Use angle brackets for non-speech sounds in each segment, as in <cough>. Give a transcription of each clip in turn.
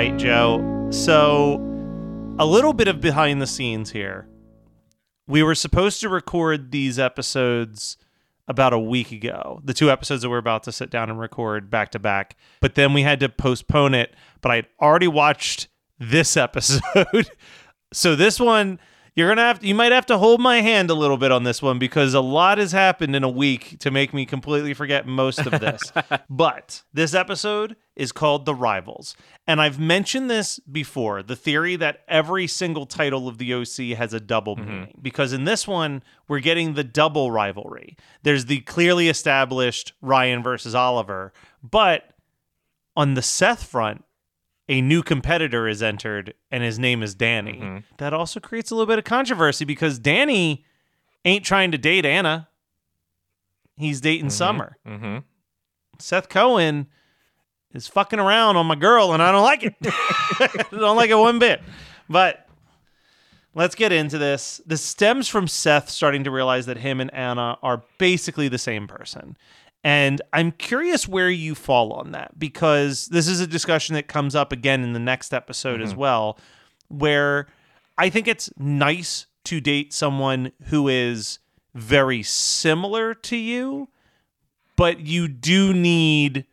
Right, Joe. So, a little bit of behind the scenes here. We were supposed to record these episodes about a week ago, the two episodes that we're about to sit down and record back to back. But then we had to postpone it. But I'd already watched this episode. <laughs> so, this one, you're gonna have to, you might have to hold my hand a little bit on this one because a lot has happened in a week to make me completely forget most of this. <laughs> but this episode is called The Rivals. And I've mentioned this before the theory that every single title of the OC has a double mm-hmm. meaning. Because in this one, we're getting the double rivalry. There's the clearly established Ryan versus Oliver. But on the Seth front, a new competitor is entered and his name is Danny. That also creates a little bit of controversy because Danny ain't trying to date Anna. He's dating Summer. Mm-hmm. Seth Cohen is fucking around on my girl and I don't like it. I <laughs> don't like it one bit. But let's get into this. This stems from Seth starting to realize that him and Anna are basically the same person. And I'm curious where you fall on that because this is a discussion that comes up again in the next episode as mm-hmm. well, where I think it's nice to date someone who is very similar to you, but you do need.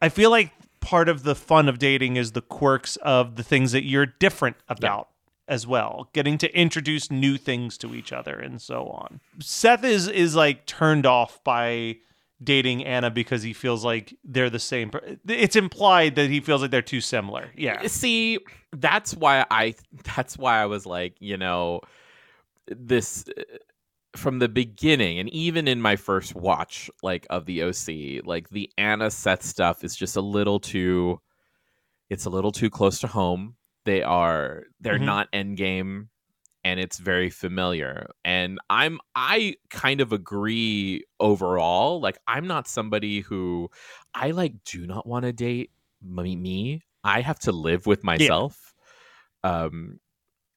I feel like part of the fun of dating is the quirks of the things that you're different about as well, getting to introduce new things to each other and so on. Seth is is like turned off by dating Anna because he feels like they're the same. Per- it's implied that he feels like they're too similar. Yeah. See, that's why I that's why I was like, you know, this uh, from the beginning and even in my first watch like of the OC, like the Anna Seth stuff is just a little too it's a little too close to home. They are they're Mhm. not endgame and it's very familiar. And I'm I kind of agree overall. Like I'm not somebody who I like do not want to date me, me. I have to live with myself. Um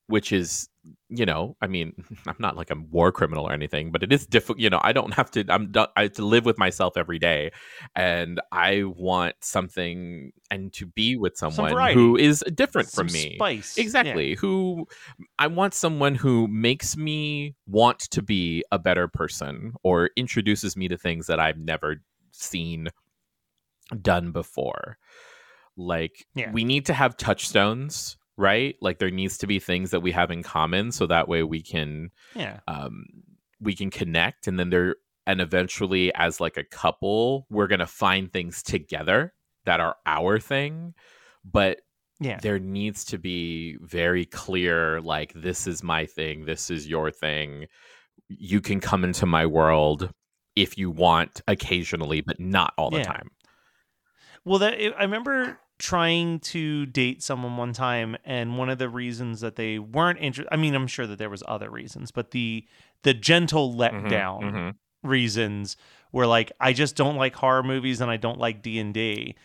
which is you know, I mean, <laughs> I'm not like a war criminal or anything, but it is difficult. You know, I don't have to. I'm. I have to live with myself every day, and I want something and to be with someone variety. who is different Some from me. spice. Yeah. Exactly. Who I want someone who makes me want to be a better person or introduces me to things that I've never seen done before. Like Yeah. we need to have touchstones, right? Like there needs to be things that we have in common so that way we can Yeah. um we can connect and then there and eventually as like a couple we're going to find things together that are our thing but Yeah. there needs to be very clear like this is my thing this is your thing you can come into my world if you want occasionally but not all the Yeah. time Well, that I remember trying to date someone one time, and one of the reasons that they weren't interested. I mean, I'm sure that there was other reasons, but the the gentle letdown mhm. reasons were like, I just don't like horror movies, and I don't like D and D.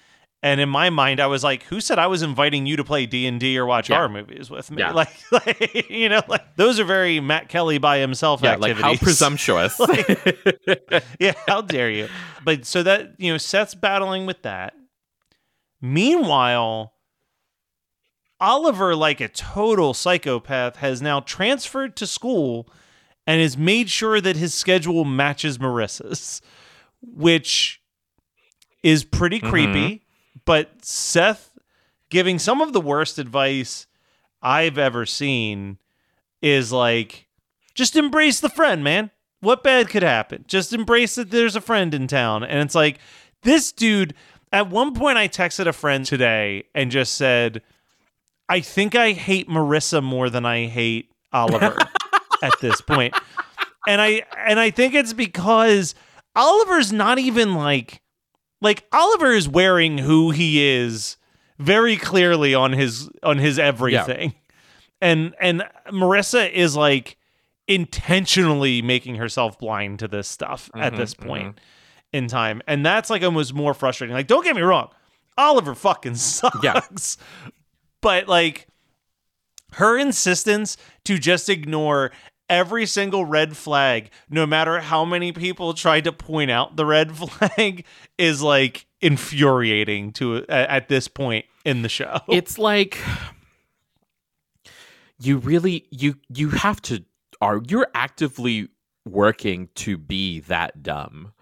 And in my mind, I was like, "Who said I was inviting you to play D and D or watch Yeah. horror movies with me?" Yeah. <laughs> Like, like, you know, like those are very Matt Kelly by himself Yeah, like how presumptuous. <laughs> <laughs> yeah, how dare you? But so that you know, Seth's battling with that. Meanwhile, Oliver, like a total psychopath, has now transferred to school and has made sure that his schedule matches Marissa's, which is pretty mm-hmm. creepy. But Seth giving some of the worst advice I've ever seen is like, just embrace the friend, man. What bad could happen? Just embrace that there's a friend in town. And it's like, this dude, at one point, I texted a friend today and just said, I think I hate Marissa more than I hate Oliver <laughs> at this point. And I and I think it's because Oliver's not even like like Oliver is wearing who he is very clearly on his on his everything. And and Marissa is like intentionally making herself blind to this stuff at Mhm, this point in time. And that's like almost more frustrating. Like don't get me wrong. Oliver fucking <laughs> sucks. But like her insistence to just ignore every single red flag, no matter how many people try to point out the red <laughs> flag, is like infuriating to at, at this point in the show. <laughs> it's like you really you you have to are you're actively working to be that dumb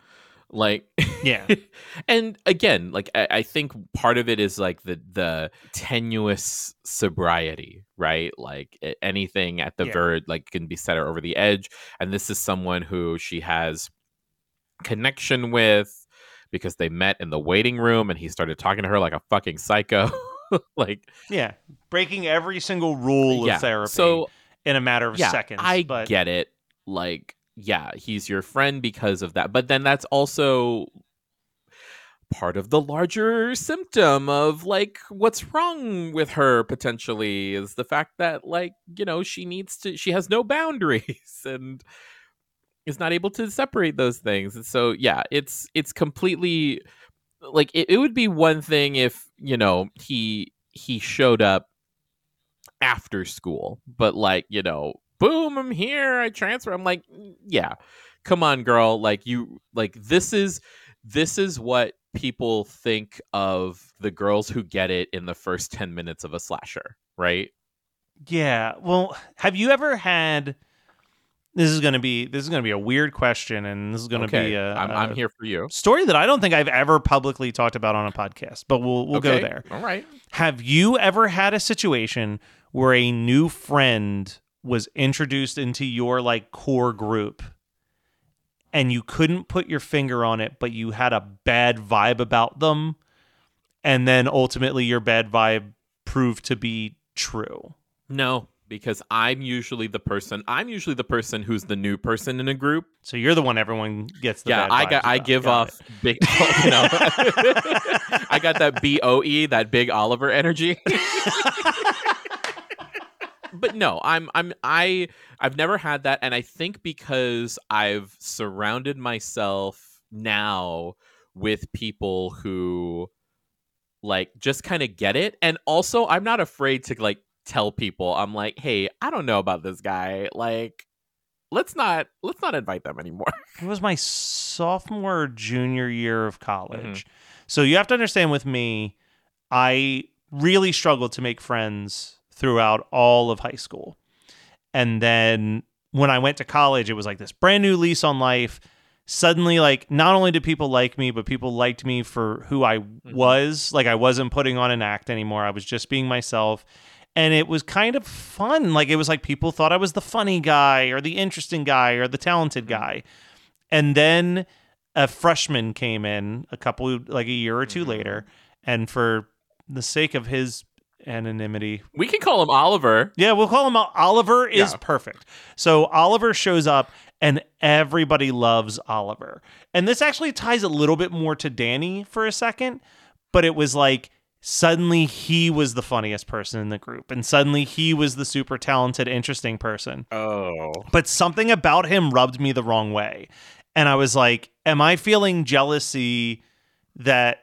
like Yeah. <laughs> and again like I, I think part of it is like the the tenuous sobriety right like anything at the Yeah. verge like can be set over the edge and this is someone who she has connection with because they met in the waiting room and he started talking to her like a fucking psycho <laughs> like yeah. Breaking every single rule yeah of therapy so in a matter of yeah, seconds. I but get it. Like, yeah, he's your friend because of that. But then that's also part of the larger symptom of like what's wrong with her potentially is the fact that like, you know, she needs to she has no <laughs> boundaries and is not able to separate those things. And so yeah, it's it's completely like it, it would be one thing if, you know, he he showed up after school, but like, you know, boom, I'm here, I transfer. I'm like, "Mm, yeah, come on, girl. Like you like this is this is what people think of the girls who get it in the first 10 minutes of a slasher, right? Yeah. Well, have you ever had this is going to be this is going to be a weird question and this is going to okay. be a, I'm, a I'm here for you. story that I don't think I've ever publicly talked about on a podcast, but we'll we'll go there. All right. Have you ever had a situation where a new friend was introduced into your like core group and you couldn't put your finger on it, but you had a bad vibe about them and then ultimately your bad vibe proved to be true? No, because I'm usually the person I'm usually the person who's the new person in a group. So you're the one everyone gets the yeah, bad I got I give Got off big <laughs> oh, you know <laughs> I got that BOE, that big Oliver energy. <laughs> but no, I'm I'm I I've never had that and I think because I've surrounded myself now with people who like just kind of get it and also I'm not afraid to like tell people I'm like, "Hey, I don't know about this guy. Like let's not let's not invite them anymore." <laughs> it was my sophomore junior year of college. Mm-hmm. So you have to understand with me, I really struggled to make friends throughout all of high school. And then when I went to college, it was like this brand new lease on life. Suddenly, like, not only did people like me, but people liked me for who I mm-hmm. was. Like, I wasn't putting on an act anymore. I was just being myself. And it was kind of fun. Like, it was like people thought I was the funny guy or the interesting guy or the talented mm-hmm. guy. And then a freshman came in a couple like a year or 2 mm-hmm. later and for the sake of his anonymity we can call him Oliver. yeah we'll call him oliver is Yeah. perfect so oliver shows up and everybody loves oliver and this actually ties a little bit more to danny for a second but it was like suddenly he was the funniest person in the group and suddenly he was the super talented interesting person Oh. but something about him rubbed me the wrong way. And I was like, am I feeling jealousy that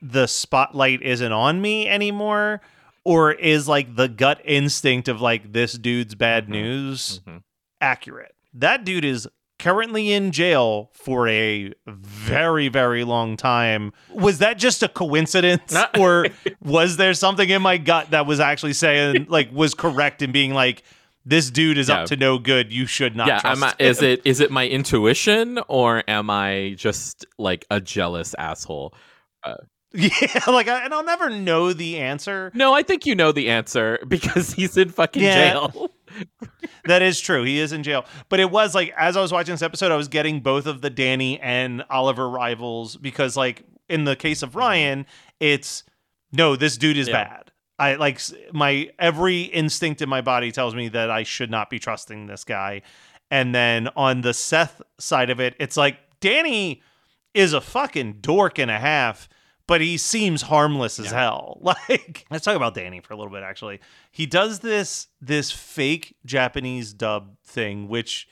the spotlight isn't on me anymore or is like the gut instinct of like this dude's bad Mhm. news Mhm. accurate that dude is currently in jail for a very very long time was that just a coincidence or <laughs> was there something in my gut that was actually saying <laughs> like was correct in being like this dude is Yeah. up to no good you should not yeah, I, is it is it my intuition or am I just like a jealous asshole? <laughs> yeah like I, and i'll never know the answer No, I think you know the answer <laughs> because he's in fucking Yeah. jail. <laughs> That is true. He is in jail. But it was like as I was watching this episode, I was getting both of the Danny and Oliver rivals because like in the case of Ryan, it's no, this dude is Yeah. bad. I like my every instinct in my body tells me that I should not be trusting this guy. And then on the Seth side of it, it's like Danny is a fucking dork and a half, but he seems harmless as Yeah. hell. <laughs> Like, let's talk about Danny for a little bit. Actually, he does this this fake Japanese dub thing, which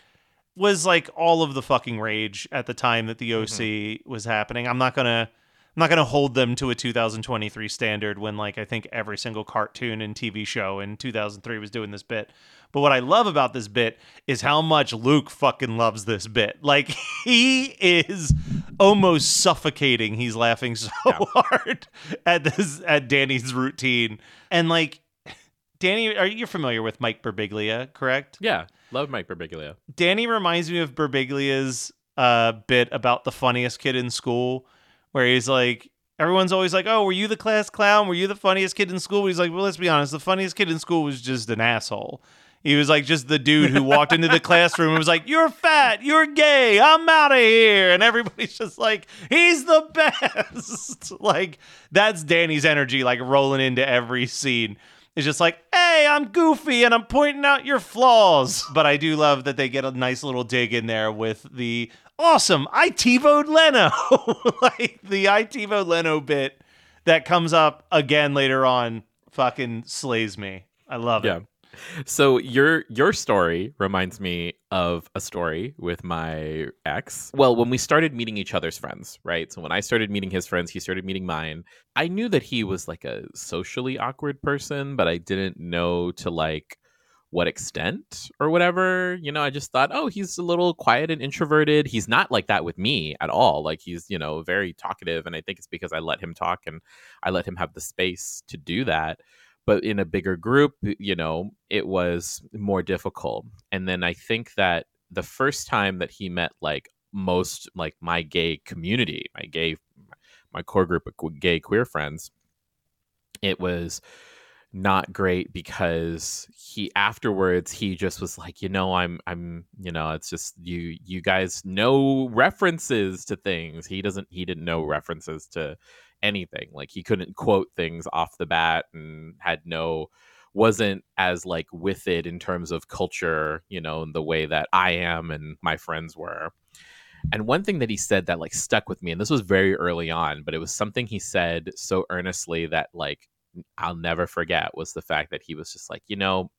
was like all of the fucking rage at the time that the OC mm-hmm. was happening. I'm not gonna. I'm not going to hold them to a 2023 standard when, like, I think every single cartoon and TV show in 2003 was doing this bit. But what I love about this bit is how much Luke fucking loves this bit. Like, <laughs> he is almost suffocating. He's laughing so <laughs> hard at this at Danny's routine, and like, <sighs> Danny, are you familiar with Mike Birbiglia? Correct. yeah, love Mike Birbiglia. Danny reminds me of Birbiglia's uh, bit about the funniest kid in school, where he's like, everyone's always like, "Oh, were you the class clown? Were you the funniest kid in school?" He's like, "Well, let's be honest. The funniest kid in school was just an asshole." He was like just the dude who walked into the classroom and was like, "You're fat. You're gay. I'm out of here." And everybody's just like, "He's the best." <laughs> like that's Danny's energy, like rolling into every scene. It's just like, hey, I'm goofy and I'm pointing out your flaws. But I do love that they get a nice little dig in there with the awesome I TiVoed Leno. <laughs> like the I TiVoed Leno bit that comes up again later on fucking slays me. I love Yeah. it. So your your story reminds me of a story with my ex. Well, when we started meeting each other's friends, right? So when I started meeting his friends, he started meeting mine. I knew that he was like a socially awkward person, but I didn't know to like what extent or whatever. You know, I just thought, oh, he's a little quiet and introverted. He's not like that with me at all. Like he's, you know, very talkative. And I think it's because I let him talk and I let him have the space to do that. But in a bigger group, you know, it was more difficult. And then I think that the first time that he met like most like my gay community, my gay my core group of gay queer friends, it was not great because he afterwards he just was like you know i'm i'm you know it's just you you guys know references to things. He doesn't he didn't know references to anything. Like he couldn't quote things off the bat and had no wasn't as like with it in terms of culture you know in the way that i am and my friends were. And one thing that he said that like stuck with me and this was very early on but it was something he said so earnestly that like I'll never forget was the fact that he was just like, you know,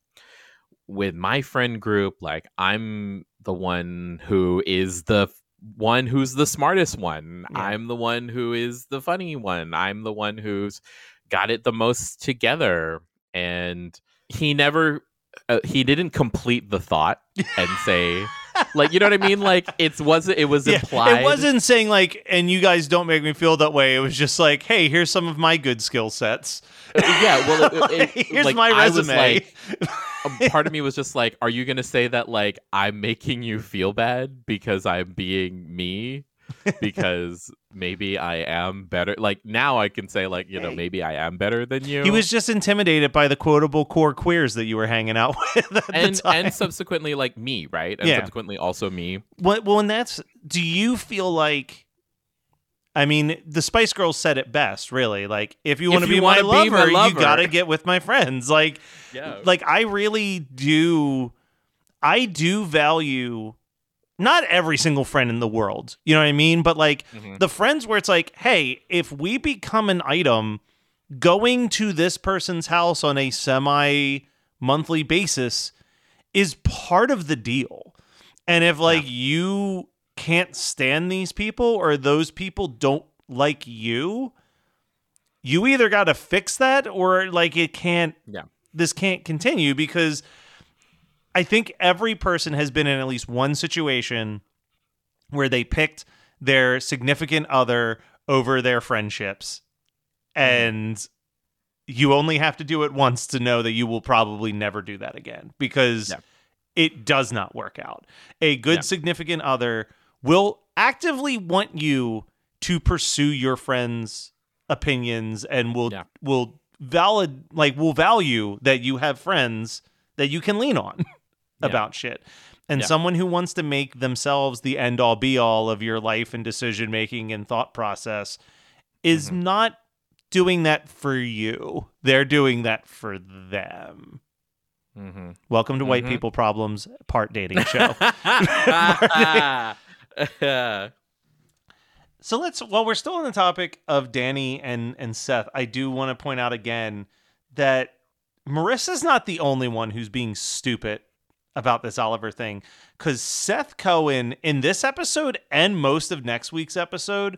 with my friend group, like I'm the one who is the one who's the smartest one. Yeah. I'm the one who is the funny one. I'm the one who's got it the most together. And he never, uh, he didn't complete the thought and say, like, you know what I mean? Like, it's wasn't, it was Yeah, implied. It wasn't saying like, and you guys don't make me feel that way. It was just like, hey, here's some of my good skill sets. Uh, yeah, well, it- it- it- <laughs> here's like, my resume. like- a <laughs> um, part of me was just like, are you going to say that like I'm making you feel bad because I'm being me? because maybe I am better. Like now I can say like, you know, maybe I am better than you. he was just intimidated by the quotable core queers that you were hanging out <laughs> with and and subsequently like me, right? And Yeah. subsequently also me. What well, and that's. Do you feel like? I mean, the Spice Girls said it best, really. Like, if you want to be my be my lover, lover. you got to get with my friends. Like, Yeah. like I really do. I do value not every single friend in the world. You know what I mean? But like Mhm. the friends where it's like, hey, if we become an item, going to this person's house on a semi monthly basis is part of the deal. And if like you can't stand these people or those people don't like you, you either got to fix that or like it can't Yeah. this can't continue because I think every person has been in at least one situation where they picked their significant other over their friendships. Mm-hmm. And you only have to do it once to know that you will probably never do that again because it does not work out. A good significant other will actively want you to pursue your friends' opinions and will Yeah. will valid like will value that you have friends that you can lean on <laughs> about shit. And Yeah. someone who wants to make themselves the end all be all of your life and decision making and thought process is Mm-hmm. not doing that for you. They're doing that for them. Mm-hmm. Welcome to White Mhm. People Problems part dating <laughs> show. <laughs> so let's while we're still on the topic of Danny and and Seth, I do want to point out again that Marissa's not the only one who's being stupid about this Oliver thing cuz Seth Cohen in this episode and most of next week's episode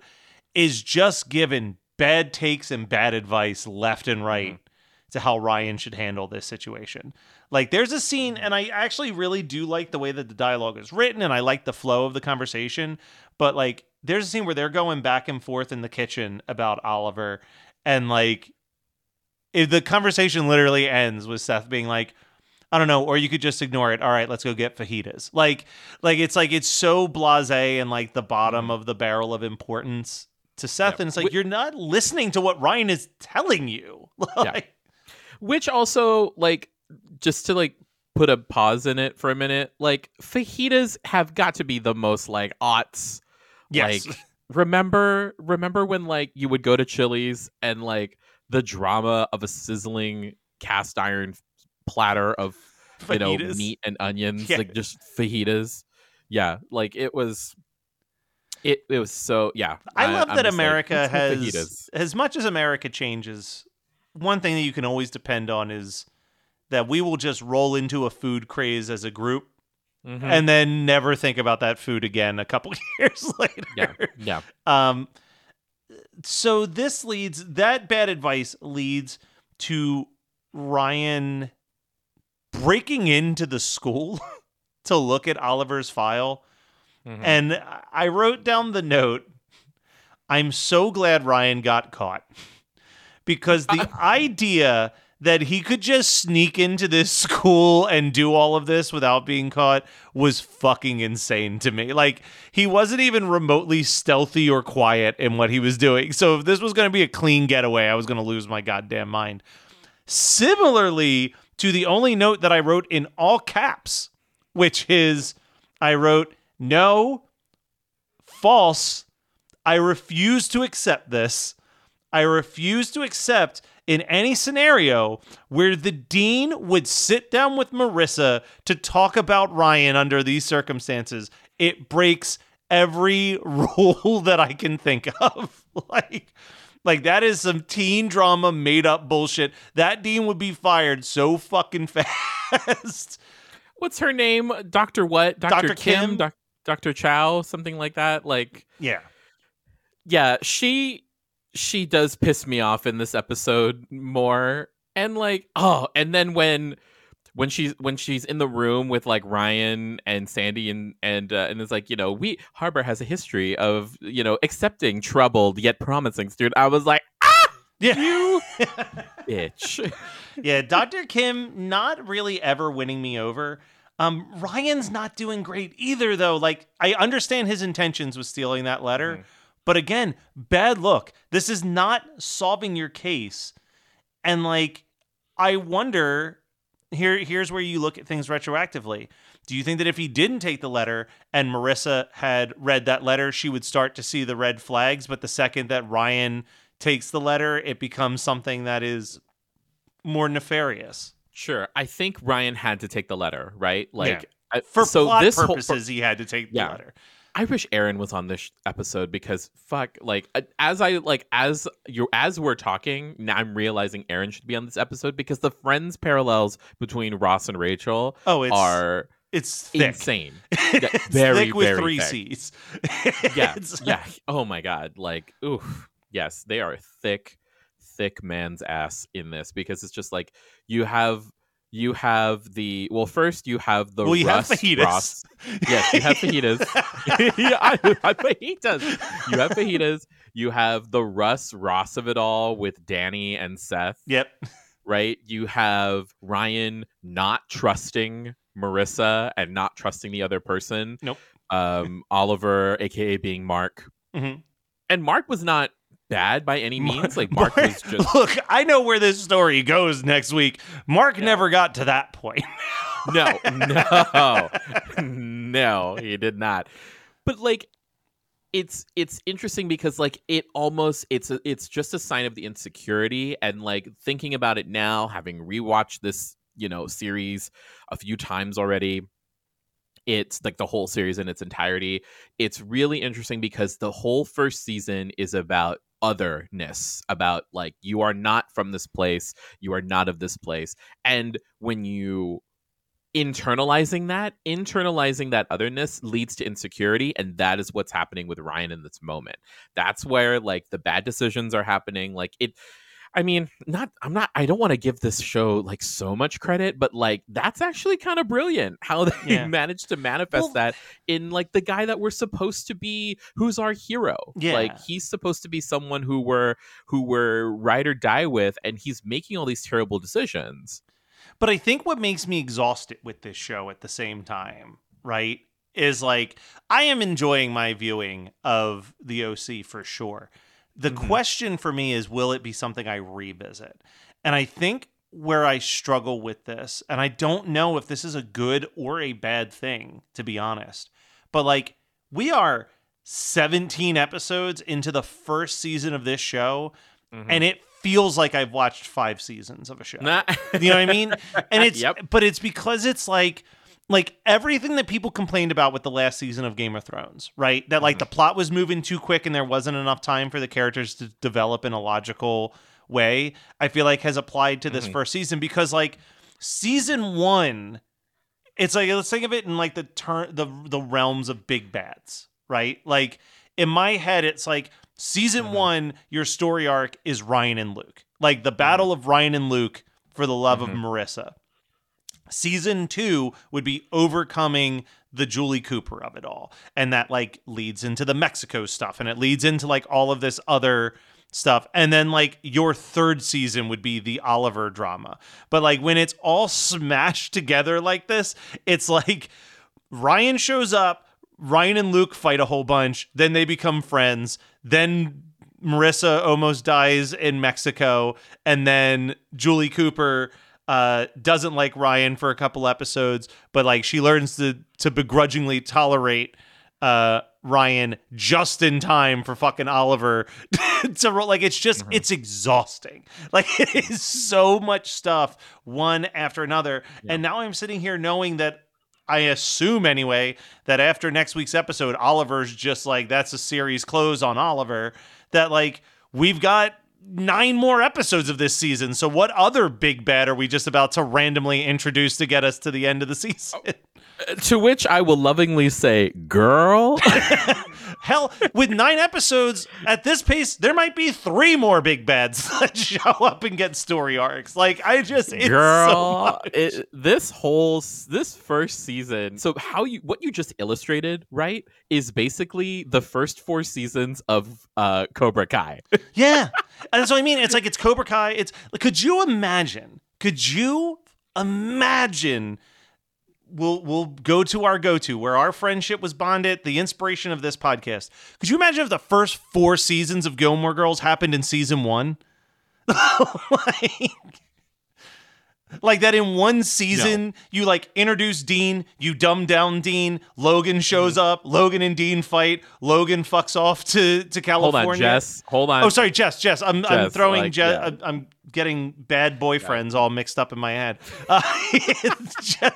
is just given bad takes and bad advice left and right mm-hmm. to how Ryan should handle this situation. Like there's a scene mm-hmm. and I actually really do like the way that the dialogue is written and I like the flow of the conversation, but like there's a scene where they're going back and forth in the kitchen about Oliver and like if the conversation literally ends with Seth being like I don't know, or you could just ignore it. All right, let's go get fajitas. Like, like it's like it's so blasé and like the bottom mm-hmm. of the barrel of importance to Seth, Yep. and it's like Wh- you're not listening to what Ryan is telling you. <laughs> like, Which also, like, just to like put a pause in it for a minute, like fajitas have got to be the most like aughts. yes, Like, remember, remember when like you would go to Chili's and like the drama of a sizzling cast iron platter of <laughs> you know meat and onions, Yeah. like just fajitas. Yeah, like it was. It it was so yeah. I love I'm that just like, America has, fajitas. as much as America changes, one thing that you can always depend on is that we will just roll into a food craze as a group Mhm. and then never think about that food again a couple <laughs> years later. yeah, yeah. Um, so this leads that bad advice leads to Ryan breaking into the school <laughs> to look at Oliver's file. Mhm. And I wrote down the note. I'm so glad Ryan got caught <laughs> because the <laughs> idea that he could just sneak into this school and do all of this without being caught was fucking insane to me. Like, he wasn't even remotely stealthy or quiet in what he was doing. So, if this was going to be a clean getaway, I was going to lose my goddamn mind. Similarly to the only note that I wrote in all caps, which is I wrote, no, false. I refuse to accept this. I refuse to accept in any scenario where the dean would sit down with Marissa to talk about Ryan under these circumstances. It breaks every <laughs> rule that I can think of. <laughs> like like that is some teen drama made up bullshit. That dean would be fired so fucking <laughs> fast. What's her name? Doctor what? Doctor Kim? Kim? Doc- Doctor Chow? Something like that. Like yeah. yeah, she she does piss me off in this episode more. And like, oh, and then when when she's when she's in the room with like Ryan and Sandy and and uh, and it's like you know we Harbor has a history of you know accepting troubled yet promising student. I was like, ah, Yeah. you <laughs> bitch. yeah, Dr. Kim not really ever winning me over. Um, Ryan's not doing great either, though. Like, I understand his intentions with stealing that letter, Mhm. but again, bad look. This is not solving your case. And like, I wonder here here's where you look at things retroactively. Do you think that if he didn't take the letter and Marissa had read that letter, she would start to see the red flags, but the second that Ryan takes the letter, it becomes something that is more nefarious. Sure, I think Ryan had to take the letter, right? Like I- For so plot this whole- purposes, he had to take the Yeah. letter. I wish Aaron was on this episode because fuck, like uh, as I like as you as we're talking, now I'm realizing Aaron should be on this episode because the friends parallels between Ross and Rachel Oh, it's are it's thick. insane. <laughs> it's very, thick with very three thick. C's. <laughs> Yeah, It's- yeah. Oh my god, like oof. Yes, they are thick, thick man's ass in this because it's just like you have you have the well first you have the well, you Russ, have fajitas. Ross, yes you have <laughs> fajitas <laughs> yeah, I, I fajitas you have fajitas you have the Russ Ross of it all with Danny and Seth Yep. right you have Ryan not trusting Marissa and not trusting the other person Nope. um Oliver aka being Mark Mhm. and Mark was not bad by any means. Like <laughs> Mark Mark- was just <laughs> Look, I know where this story goes next week. Mark Yeah. never got to that point. <laughs> no, no, no, he did not. But like, it's it's interesting because like it almost it's a, it's just a sign of the insecurity and like thinking about it now, having rewatched this you know series a few times already. It's like the whole series in its entirety. It's really interesting because the whole first season is about otherness, about like you are not from this place, you are not of this place. And when you internalizing that internalizing that otherness leads to insecurity and that is what's happening with ryan in this moment that's where like the bad decisions are happening like it i mean not i'm not i don't want to give this show like so much credit but like that's actually kind of brilliant how <laughs> they Yeah. managed to manifest Well- that in like the guy that we're supposed to be who's our hero Yeah. like he's supposed to be someone who we're who we're ride or die with and he's making all these terrible decisions But I think what makes me exhausted with this show at the same time, right, is like I am enjoying my viewing of the OC for sure. The Mhm. question for me is will it be something I revisit? And I think where I struggle with this, and I don't know if this is a good or a bad thing, to be honest, but like we are 17 episodes into the first season of this show, Mm-hmm. and it feels like I've watched five seasons of a show. Nah. <laughs> You know what I mean? And it's Yep. but it's because it's like like everything that people complained about with the last season of Game of Thrones, right? That like the plot was moving too quick and there wasn't enough time for the characters to develop in a logical way. I feel like has applied to this Mhm. first season because like season 1 it's like let's think of it in like the turn the the realms of big bads, right? Like in my head it's like season Mhm. 1 your story arc is Ryan and Luke. Like the battle of Ryan and Luke for the love of Mhm. Marissa. Season 2 would be overcoming the Julie Cooper of it all. And that like leads into the Mexico stuff and it leads into like all of this other stuff. And then like your third season would be the Oliver drama. But like when it's all smashed together like this, it's like Ryan shows up, Ryan and Luke fight a whole bunch, then they become friends, then Marissa almost dies in Mexico, and then Julie Cooper uh, doesn't like Ryan for a couple episodes, but like she learns to to begrudgingly tolerate uh, Ryan just in time for fucking Oliver <laughs> to roll. Like it's just it's exhausting. <laughs> Like it is so much stuff one after another, and now I'm sitting here knowing that. I assume anyway that after next week's episode, Oliver's just like that's a series close on Oliver. That like we've got nine more episodes of this season. So what other big bad are we just about to randomly introduce to get us to the end of the season? to which I will lovingly say, "Girl, <laughs> Hell, with nine episodes at this pace, there might be three more big bads <laughs> that show up and get story arcs. Like I just, so girl." much. it- this whole this first season. So how you what you just illustrated, right, is basically the first four seasons of uh, Cobra Kai. <laughs> Yeah. And that's what I mean. It's like it's Cobra Kai. It's like, could you imagine? Could you imagine? We'll we'll go to our go to where our friendship was bonded, the inspiration of this podcast. Could you imagine if the first four seasons of Gilmore Girls happened in season one? <laughs> like, like that in one season, you like introduce Dean, you dumb down Dean, Logan shows Mm-hmm. up, Logan and Dean fight, Logan fucks off to, to California. Hold on, Jess. Hold on. Oh, sorry, Jess. Jess, I'm I'm throwing like, Jess. yeah. I'm, getting bad boyfriends all mixed up in my head. <laughs> Uh, Jess,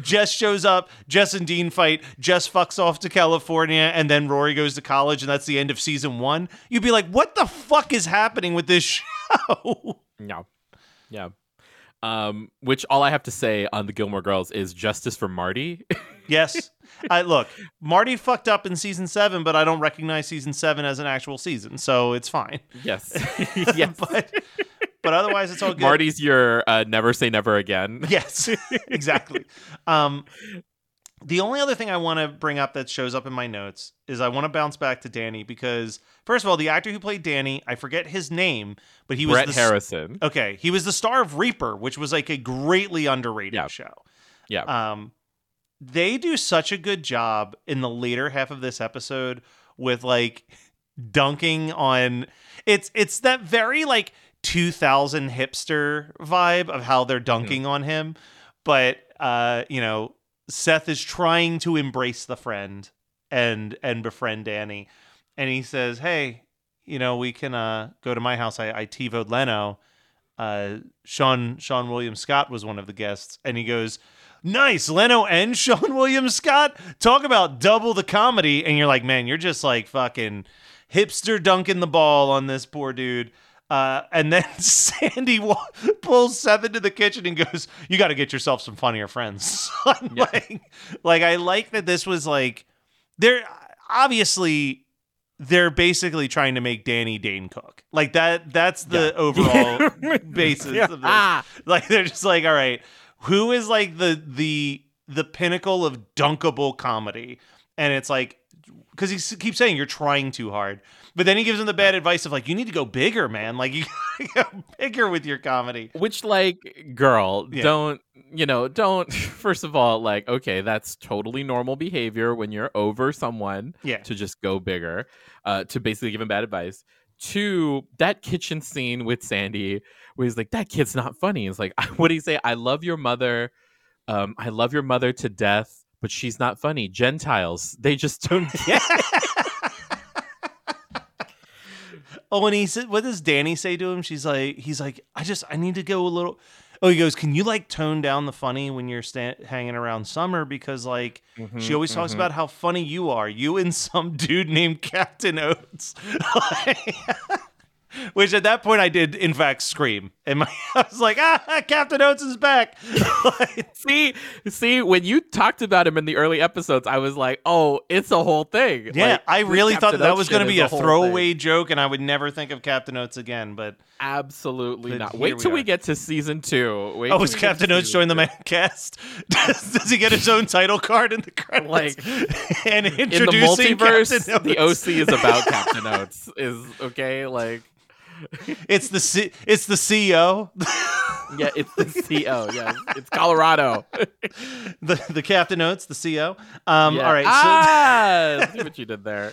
Jess shows up. Jess and Dean fight. Jess fucks off to California, and then Rory goes to college, and that's the end of season one. You'd be like, "What the fuck is happening with this show?" <laughs> No. Yeah. Um, which all I have to say on the Gilmore Girls is justice for Marty. <laughs> Yes. I look, Marty fucked up in season seven, but I don't recognize season seven as an actual season, so it's fine. yes, <laughs> <laughs> yes. but but otherwise, it's all good. Marty's your uh, never say never again. Yes, exactly. Um, the only other thing I want to bring up that shows up in my notes is I want to bounce back to Danny because first of all, the actor who played Danny, I forget his name, but he was Bret the, Harrison. Okay, he was the star of Reaper, which was like a greatly underrated Yeah. show. Yeah. Um, they do such a good job in the later half of this episode with like dunking on it's it's that very like 2000 hipster vibe of how they're dunking on him but uh you know Seth is trying to embrace the friend and and befriend Danny. And he says hey you know we can uh go to my house. I I Leno. Uh Sean Seann William Scott was one of the guests. And he goes nice Leno and <laughs> Seann William Scott? Talk about double the comedy. And you're like man you're just like fucking hipster dunking the ball on this poor dude uh, and then <laughs> Sandy wa- pulls Seth into the kitchen and goes, "You got to get yourself some funnier friends." <laughs> son." Yeah. like, like I like that this was like they're obviously they're basically trying to make Danny Dane Cook. Like that. That's the <laughs> overall basis of this. Ah, Like they're just like, all right, who is like the the the pinnacle of dunkable comedy? And it's like because he keeps saying you're trying too hard, but then he gives him the bad advice of like you need to go bigger, man. Like you <laughs> gotta go bigger with your comedy. which like girl Yeah. don't you know don't <laughs> first of all like okay that's totally normal behavior when you're over someone Yeah. to just go bigger uh to basically give him bad advice two that kitchen scene with sandy where he's like that kid's not funny it's like <laughs> what do you say i love your mother um i love your mother to death but she's not funny gentiles they just don't <laughs> get Oh, and he said, what does Danny say to him? She's like, he's like, I just, I need to go a little. Oh, he goes, can you like tone down the funny when you're sta- hanging around Summer because like mm-hmm, she always talks mm-hmm. about how funny you are, you and some <laughs> dude named Captain Oats. <laughs> Which at that point I did in fact scream, and my <laughs> I was like, ah, Captain Oats is back. <laughs> Like, see see when you talked about him in the early episodes i was like oh it's a whole thing yeah, Like, I really thought that, that was going to be a throwaway thing. joke, and I would never think of Captain Oats again. But Absolutely But not. Wait we till we, are. get to season two. Wait oh, is we Captain Oats join the main cast? Does, <laughs> does he get his own title card in the credits? Like, and In the introducing multiverse, the OC is about Captain Oats. Is okay. Like, It's the C- it's the CEO, yeah, it's the CO. Yeah, it's Colorado. the the Captain Oats, the CEO. Um, Yeah. all right, so Ah, see what you did there.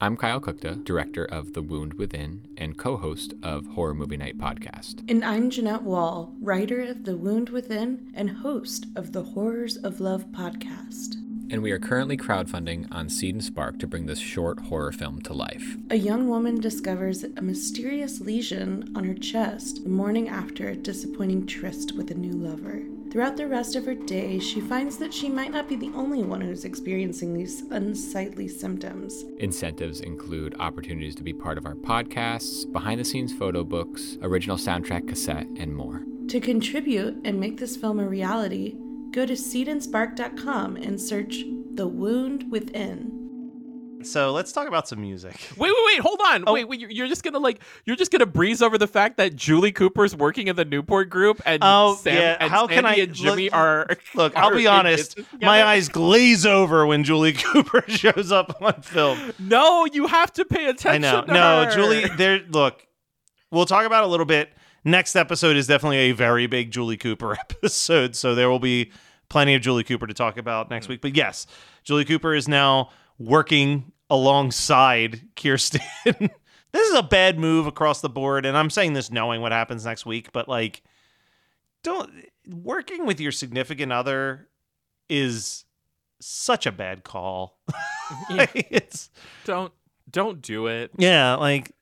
I'm Kyle Kukta, director of The Wound Within and co host of Horror Movie Night podcast. And I'm Jeanette Wall, writer of The Wound Within and host of the Horrors of Love podcast. And we are currently crowdfunding on Seed and Spark to bring this short horror film to life. A young woman discovers a mysterious lesion on her chest the morning after a disappointing tryst with a new lover. Throughout the rest of her day, she finds that she might not be the only one who's experiencing these unsightly symptoms. Incentives include opportunities to be part of our podcasts, behind the scenes photo books, original soundtrack cassette, and more. To contribute and make this film a reality, go to seedandspark.com and search The Wound Within. So let's talk about some music. <laughs> Wait, wait, wait! Hold on. Oh. Wait, wait! You're, just gonna like you're just gonna breeze over the fact that Julie Cooper's working in the Newport Group and Oh, Sam yeah, and how can I- and Jimmy look- are Look, I'll be honest. My eyes glaze over when Julie <laughs> Cooper <laughs> shows up on film. No, you have to pay attention. I know. No, her. Julie. There. Look, we'll talk about it a little bit. Next episode is definitely a very big Julie Cooper episode, so there will be plenty of Julie Cooper to talk about next mm. week. But yes, Julie Cooper is now working alongside Kirsten. <laughs> this is a bad move across the board, and I'm saying this knowing what happens next week. But like, don't working with your significant other is such a bad call. <laughs> Like, it's Don't don't do it. yeah, like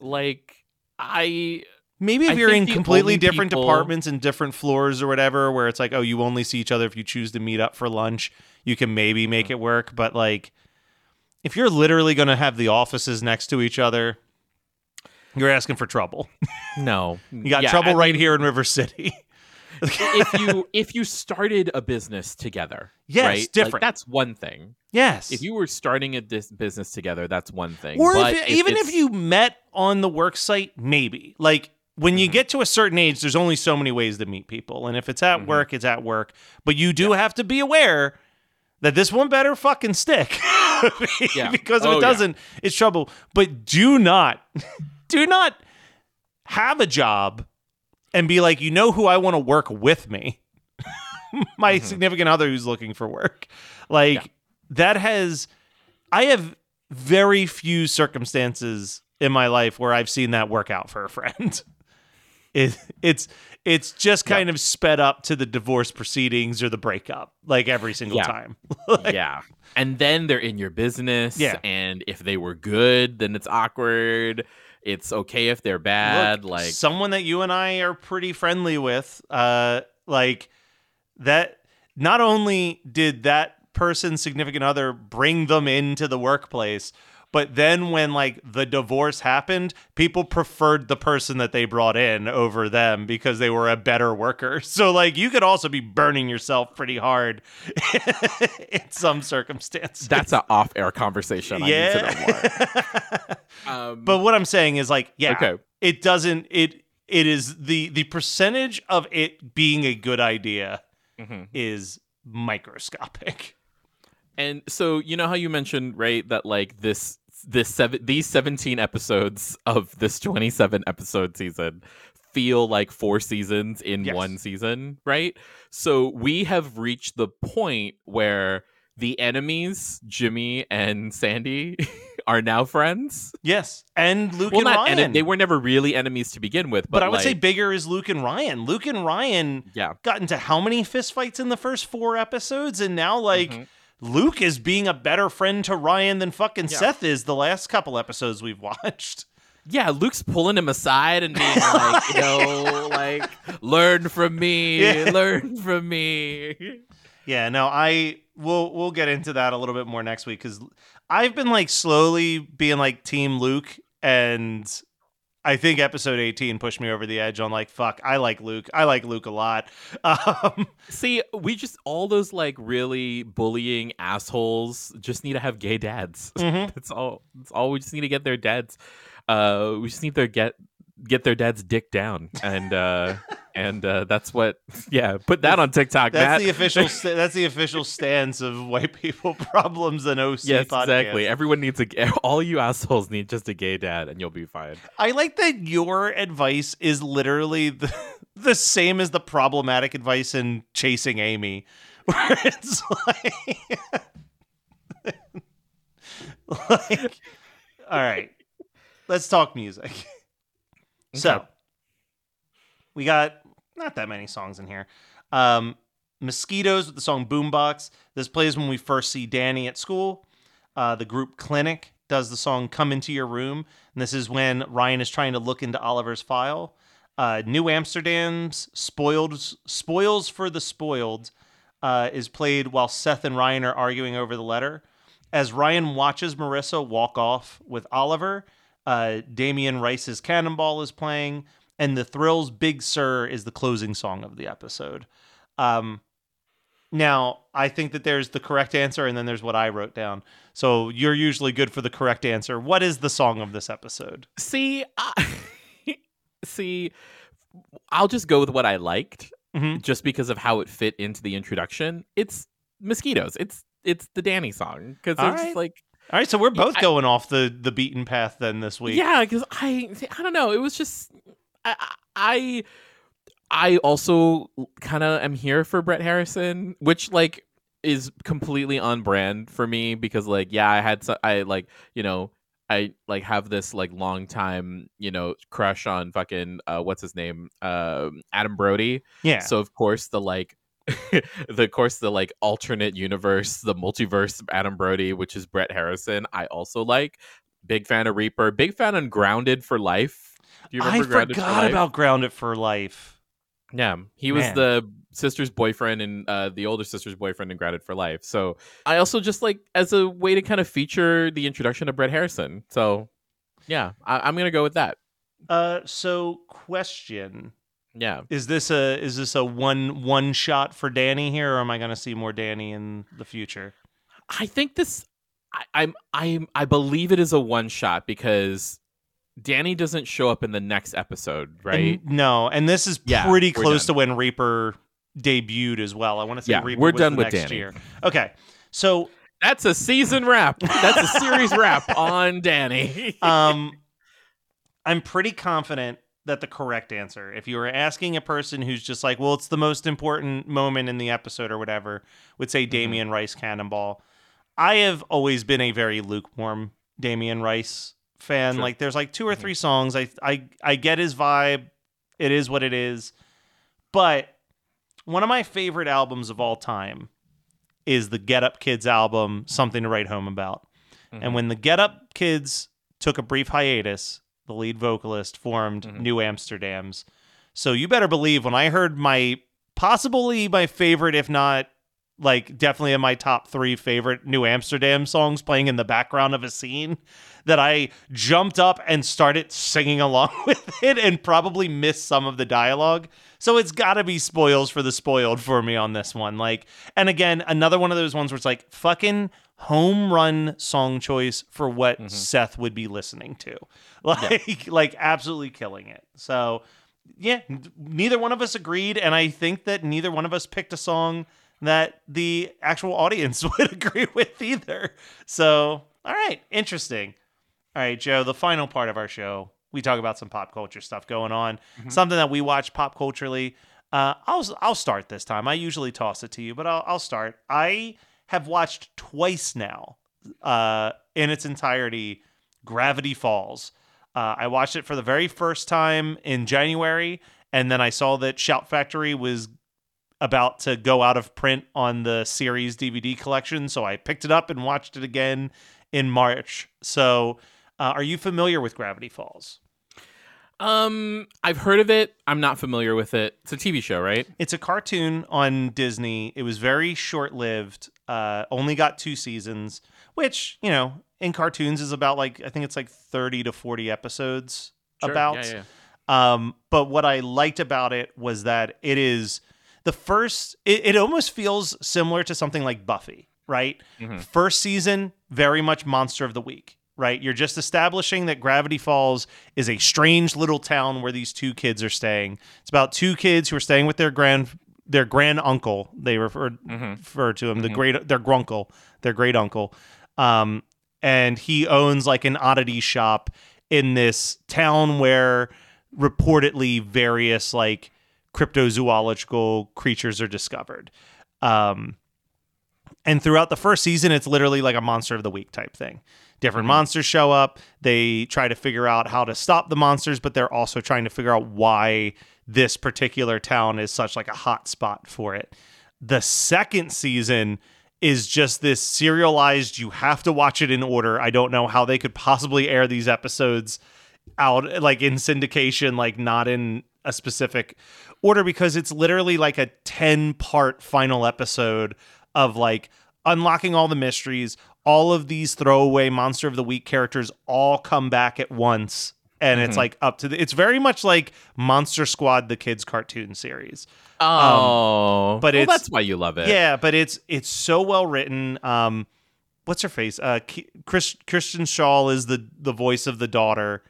Like I Maybe if I you're in completely different people- departments and different floors or whatever, where it's like, oh, you only see each other if you choose to meet up for lunch, you can maybe make it work. But like, if you're literally going to have the offices next to each other, you're asking for trouble. <laughs> no. You got Yeah, trouble I right mean, here in River City. if you <laughs> if you started a business together, Yes, right? Like, different. that's one thing. yes. If you were starting a dis- business together, that's one thing. or but if, even if you met on the work site, maybe. Like when Mm-hmm. you get to a certain age, there's only so many ways to meet people. And if it's Mm-hmm. at work, it's at work. But you do have to be aware that this one better fucking stick. <laughs> Yeah. because if Oh, it doesn't, it's trouble. But do not, <laughs> do not have a job and be like, you know who I want to work with me? <laughs> My significant other who's looking for work. Like Mm-hmm. Yeah. that has I have very few circumstances in my life where I've seen that work out for a friend. It, it's it's just kind of sped up to the divorce proceedings or the breakup, like every single Yeah. time. <laughs> yeah. And then they're in your business. Yeah. And if they were good, then it's awkward. It's okay if they're bad. Look, like someone that you and I are pretty friendly with, uh, like that. Not only did that person's significant other bring them into the workplace, but then when like the divorce happened, people preferred the person that they brought in over them because they were a better worker. <laughs> So like you could also be burning yourself pretty hard <laughs> in some circumstances. that's an off-air conversation. I need to know more. <laughs> Um, But what I'm saying is like, yeah, Okay. it doesn't it it is the the percentage of it being a good idea Mhm. is microscopic. And so you know how you mentioned right that like this this seven these 17 episodes of this 27 episode season feel like four seasons in Yes. one season, right? So we have reached the point where the enemies, Jimmy and Sandy, <laughs> are now friends. Yes, and Luke well, and not Ryan. eni- they were never really enemies to begin with, but, but I would say bigger is Luke and Ryan. Luke and Ryan yeah, got into how many fistfights in the first four episodes, and now like Mhm. Luke is being a better friend to Ryan than fucking Yeah. Seth is the last couple episodes we've <laughs> watched. yeah. Luke's pulling him aside and being <laughs> like, you know, like learn from me, Yeah. learn from me. Yeah, no, I we'll we'll get into that a little bit more next week because I've been like slowly being like Team Luke, and I think episode eighteen pushed me over the edge on like fuck. I like Luke. I like Luke a lot. <laughs> Um, See, we just all those like really bullying assholes just need to have gay dads. <laughs> Mhm. That's all. That's all. We just need to get their dads. Uh, we just need to get get their dad's dick down, and uh, <laughs> and uh, that's what. <laughs> Yeah, put that on TikTok. that's Matt. the official. <laughs> sta- that's the official stance of white people <laughs> problems and OC Yes, podcast. exactly. Everyone needs a. All you assholes need just a gay dad, and you'll be fine. I like that your advice is literally the, the same as the problematic advice in Chasing Amy, where it's like, like all right, let's talk music. So, we got not that many songs in here. Um, Mosquitoes with the song Boombox. This plays when we first see Danny at school. Uh, the group Clinic does the song Come Into Your Room. And this is when Ryan is trying to look into Oliver's file. Uh, New Amsterdam's Spoiled, Spoils for the Spoiled uh, is played while Seth and Ryan are arguing over the letter. As Ryan watches Marissa walk off with Oliver, uh, Damien Rice's Cannonball is playing, and The Thrills' Big Sur is the closing song of the episode. Um, Now, I think that there's the correct answer and then there's what I wrote down. So you're usually good for the correct answer. What is the song of this episode? See, I, <laughs> see, I'll just go with what I liked, Mhm. just because of how it fit into the introduction. It's mosquitoes. It's it's the Danny song because All it's right. like All right, so we're Yeah, both I- going off the the beaten path then this week. yeah, because I I don't know. It was just I I I also kind of am here for Bret Harrison, which like is completely on brand for me because like yeah, I had so, I like you know I like have this like long time you know crush on fucking uh, what's his name um Adam Brody. Yeah. So of course the like <laughs> the of course the like alternate universe, the multiverse Adam Brody, which is Bret Harrison, I also like. Big fan of Reaper. Big fan of Grounded for Life. Do you I remember Grounded for forgot Life? about Grounded for Life. Yeah, he was the sister's boyfriend and uh, the older sister's boyfriend in Grounded for Life. So I also just like as a way to kind of feature the introduction of Bret Harrison. So yeah, I- I'm gonna go with that. Uh so question Yeah. is this a is this a one one shot for Danny here or am I going to see more Danny in the future? I think this I, I'm I'm I believe it is a one shot because Danny doesn't show up in the next episode, right? And- no, and this is Yeah, pretty close to when Reaper debuted as well. I want to say Yeah, Reaper we're done with next Danny. year. Okay. So That's a season wrap. That's a series wrap <laughs> on Danny. um I'm pretty confident that the correct answer, if you were asking a person who's just like, well, it's the most important moment in the episode or whatever, would say Damien Rice Cannonball. I have always been a very lukewarm Damien Rice fan. Sure. Like there's like two or mm-hmm. three songs. I I I get his vibe. It is what it is. But one of my favorite albums of all time is the Get Up Kids album, Something to Write Home About. And mm-hmm. when the Get Up Kids took a brief hiatus, the lead vocalist formed mm-hmm. New Amsterdams. So you better believe when I heard my possibly my favorite, if not like definitely in my top three favorite New Amsterdam songs playing in the background of a scene, that I jumped up and started singing <laughs> along with it and probably missed some of the dialogue. So it's got to be spoils for the spoiled for me on this one. Like, and again, another one of those ones where it's like fucking home run song choice for what mm-hmm. Seth would be listening to. <laughs> Like, like absolutely killing it. So, yeah, neither one of us agreed, and I think that neither one of us picked a song that the actual audience <laughs> would agree with either. So, all right, interesting. All right, Joe, the final part of our show, we talk about some pop culture stuff going on, something that we watch pop culturally. Uh, I'll I'll start this time. I usually toss it to you, but I'll I'll start. I have watched twice now, uh, in its entirety, Gravity Falls. Uh, I watched it for the very first time in January, and then I saw that Shout Factory was about to go out of print on the series DVD collection, so I picked it up and watched it again in March. So, uh, are you familiar with Gravity Falls? Um, I've heard of it. I'm not familiar with it. It's a TV show, right? It's a cartoon on Disney. It was very short lived, uh, only got two seasons, which, you know, in cartoons is about like, I think it's like 30 to 40 episodes Sure. about. Yeah, yeah. Um, but what I liked about it was that it is the first, it, it almost feels similar to something like Buffy, right? Mm-hmm. First season, very much monster of the week, right? You're just establishing that Gravity Falls is a strange little town where these two kids are staying. It's about two kids who are staying with their grand their grand uncle. They refer mm-hmm. refer to him the mm-hmm. great their grunkle, their great uncle. Um, and he owns like an oddity shop in this town where reportedly various like cryptozoological creatures are discovered. Um, and throughout the first season, it's literally like a monster of the week type thing. Different monsters show up. They try to figure out how to stop the monsters, but they're also trying to figure out why this particular town is such like a hot spot for it. The second season is just this serialized, you have to watch it in order. I don't know how they could possibly air these episodes out like in syndication, like not in a specific order because it's literally like a 10 part final episode of like unlocking all the mysteries. All of these throwaway monster of the week characters all come back at once and it's Mhm. like up to the it's very much like Monster Squad the kids cartoon series. Oh, but well, it's- that's why you love it. Yeah, but it's it's so well written. Um, what's her face? Uh, Chris, Kristen Schaal is the the voice of the daughter,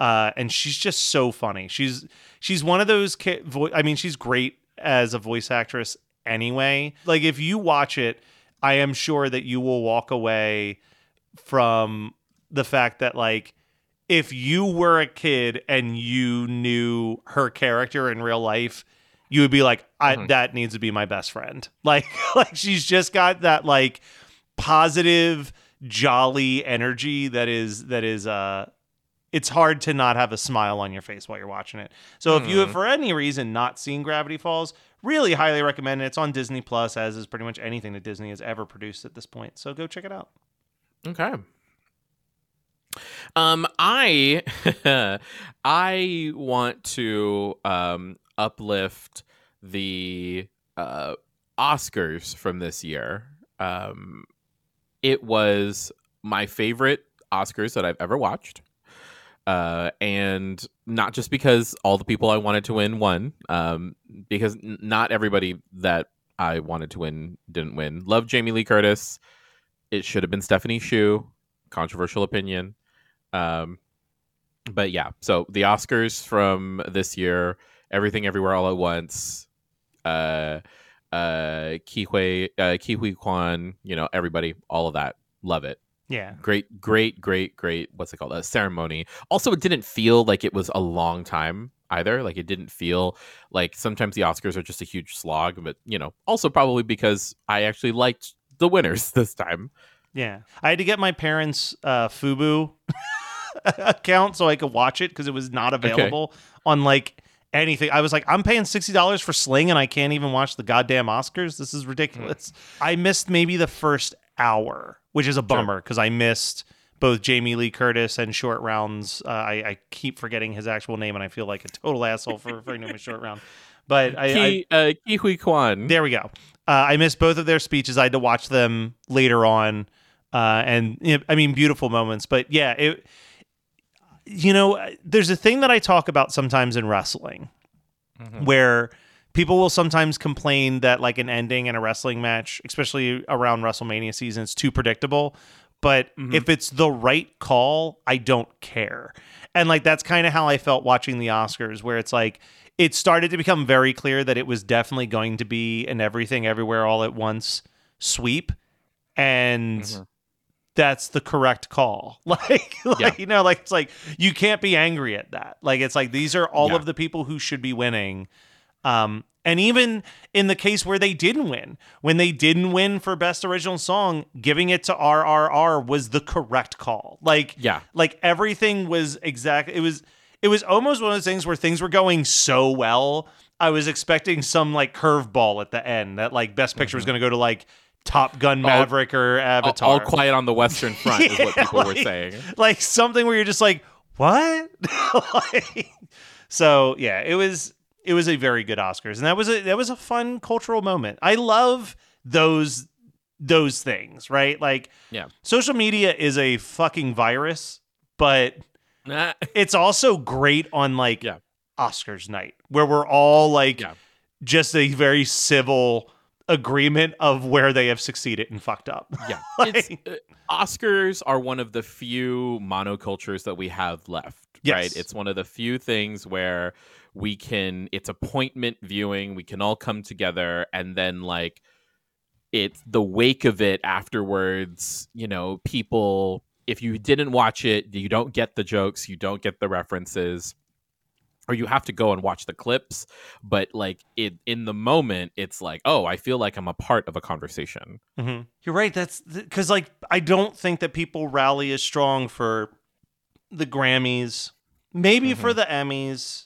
uh, and she's just so funny. She's she's one of those. Vo- I mean, she's great as a voice actress anyway. Like if you watch it, I am sure that you will walk away from the fact that like if you were a kid and you knew her character in real life, you would be like, I, Mhm. that needs to be my best friend. <laughs> Like, like she's just got that like positive, jolly energy that is that is uh it's hard to not have a smile on your face while you're watching it. So if you have Mhm. for any reason not seen Gravity Falls, really highly recommend it. It's on Disney Plus, as is pretty much anything that Disney has ever produced at this point. So go check it out. Okay. Um, I <laughs> I want to um uplift the uh Oscars from this year. Um, it was my favorite Oscars that I've ever watched. Uh, and not just because all the people I wanted to win won, um, because n- not everybody that I wanted to win didn't win. Love Jamie Lee Curtis. It should have been Stephanie Hsu. Controversial opinion. Um, but yeah, so the Oscars from this year, Everything Everywhere All at Once, uh, uh, Ke Huy, uh, Ke Huy Quan, you know, everybody, all of that, love it. Yeah. Great, great, great, great. What's it called? A ceremony. Also, it didn't feel like it was a long time either. Like it didn't feel like sometimes the Oscars are just a huge slog, but you know, also probably because I actually liked the winners <laughs> this time. Yeah. I had to get my parents' uh, Fubo <laughs> account so I could watch it because it was not available on like anything. I was like, I'm paying $60 for Sling and I can't even watch the goddamn Oscars. This is ridiculous. I missed maybe the first hour, which is a bummer because I missed both Jamie Lee Curtis and Short Rounds. Uh, I, I keep forgetting his actual name and I feel like a total <laughs> asshole for referring to him as Short Round. But I, I Ki, uh, Ke Huy Quan. there we go. Uh, I missed both of their speeches. I had to watch them later on, uh, and you know, I mean, beautiful moments. But yeah, it. You know, there's a thing that I talk about sometimes in wrestling, where people will sometimes complain that like an ending in a wrestling match, especially around WrestleMania season, is too predictable. But mm-hmm. if it's the right call, I don't care. And like that's kind of how I felt watching the Oscars, where it's like it started to become very clear that it was definitely going to be an everything everywhere all at once sweep. And mm-hmm. that's the correct call. Like, <laughs> like Yeah. you know, like it's like you can't be angry at that. Like it's like these are all Yeah. of the people who should be winning. Um, and even in the case where they didn't win, when they didn't win for best original song, giving it to RRR was the correct call. Like, Yeah. like everything was exact. It was, it was almost one of those things where things were going so well. I was expecting some like curveball at the end that like best picture was going to go to like Top Gun Maverick or Avatar. all quiet on the Western <laughs> Front is what Yeah, people were saying. like something where you're just like, what? <laughs> Like, so yeah, it was it was a very good Oscars, and that was a that was a fun cultural moment. I love those those things, right? Like, Yeah. social media is a fucking virus, but Nah. <laughs> it's also great on like Yeah. Oscars night where we're all like Yeah. just a very civil agreement of where they have succeeded and fucked up. <laughs> Yeah. Like- It's, uh, Oscars are one of the few monocultures that we have left, Yes. right? It's one of the few things where we can, it's appointment viewing. We can all come together and then, like, it's the wake of it afterwards. You know, people, if you didn't watch it, you don't get the jokes, you don't get the references. Or you have to go and watch the clips, but like it in the moment, it's like, oh, I feel like I'm a part of a conversation. hmm You're right. That's because, like, I don't think that people rally as strong for the Grammys, maybe for mm-hmm. the Emmys,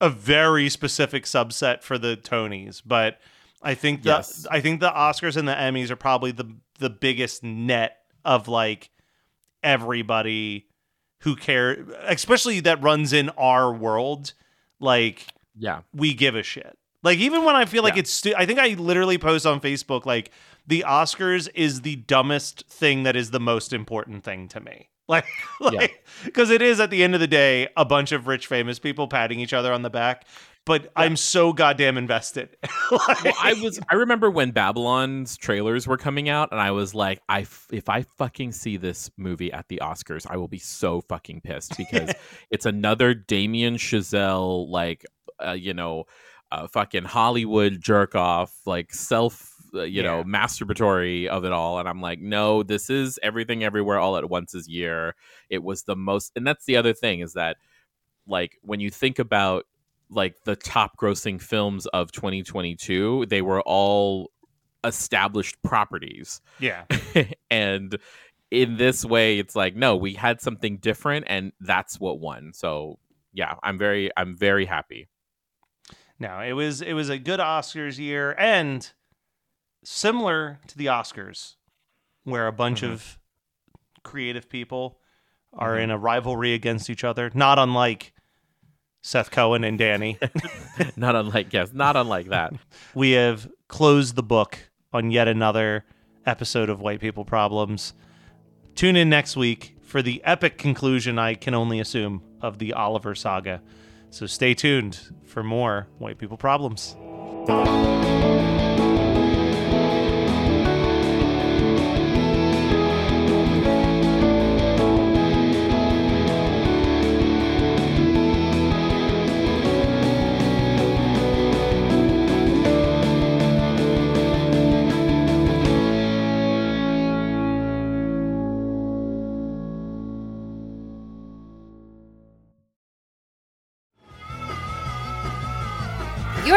a very specific subset for the Tonys, but I think the Yes. I think the Oscars and the Emmys are probably the the biggest net of like everybody who care, especially that runs in our world. Like, Yeah. we give a shit. Like even when I feel like Yeah. it's stu- I think I literally post on Facebook like the Oscars is the dumbest thing that is the most important thing to me. <laughs> Like, <laughs> like because it is at the end of the day a bunch of rich famous people patting each other on the back. But I'm so goddamn invested. like, <laughs> well, I was. I remember when Babylon's trailers were coming out, and I was like, "I if I fucking see this movie at the Oscars, I will be so fucking pissed because it's another Damien Chazelle like, uh, you know, uh, fucking Hollywood jerk off, like self, uh, you know, masturbatory of it all." And I'm like, "No, this is everything, everywhere, all at once this year. It was the most, and that's the other thing is that, like, when you think about like the top grossing films of 2022 they were all established properties yeah. <laughs> and in this way it's like no we had something different and that's what won so yeah i'm very i'm very happy No, it was it was a good Oscars year and similar to the Oscars, where a bunch Mhm. of creative people are in a rivalry against each other, not unlike Seth Cohen and Danny. <laughs> not unlike yes not unlike that <laughs> we have closed the book on yet another episode of White People Problems. Tune in next week for the epic conclusion, I can only assume, of the Oliver saga. So stay tuned for more White People Problems.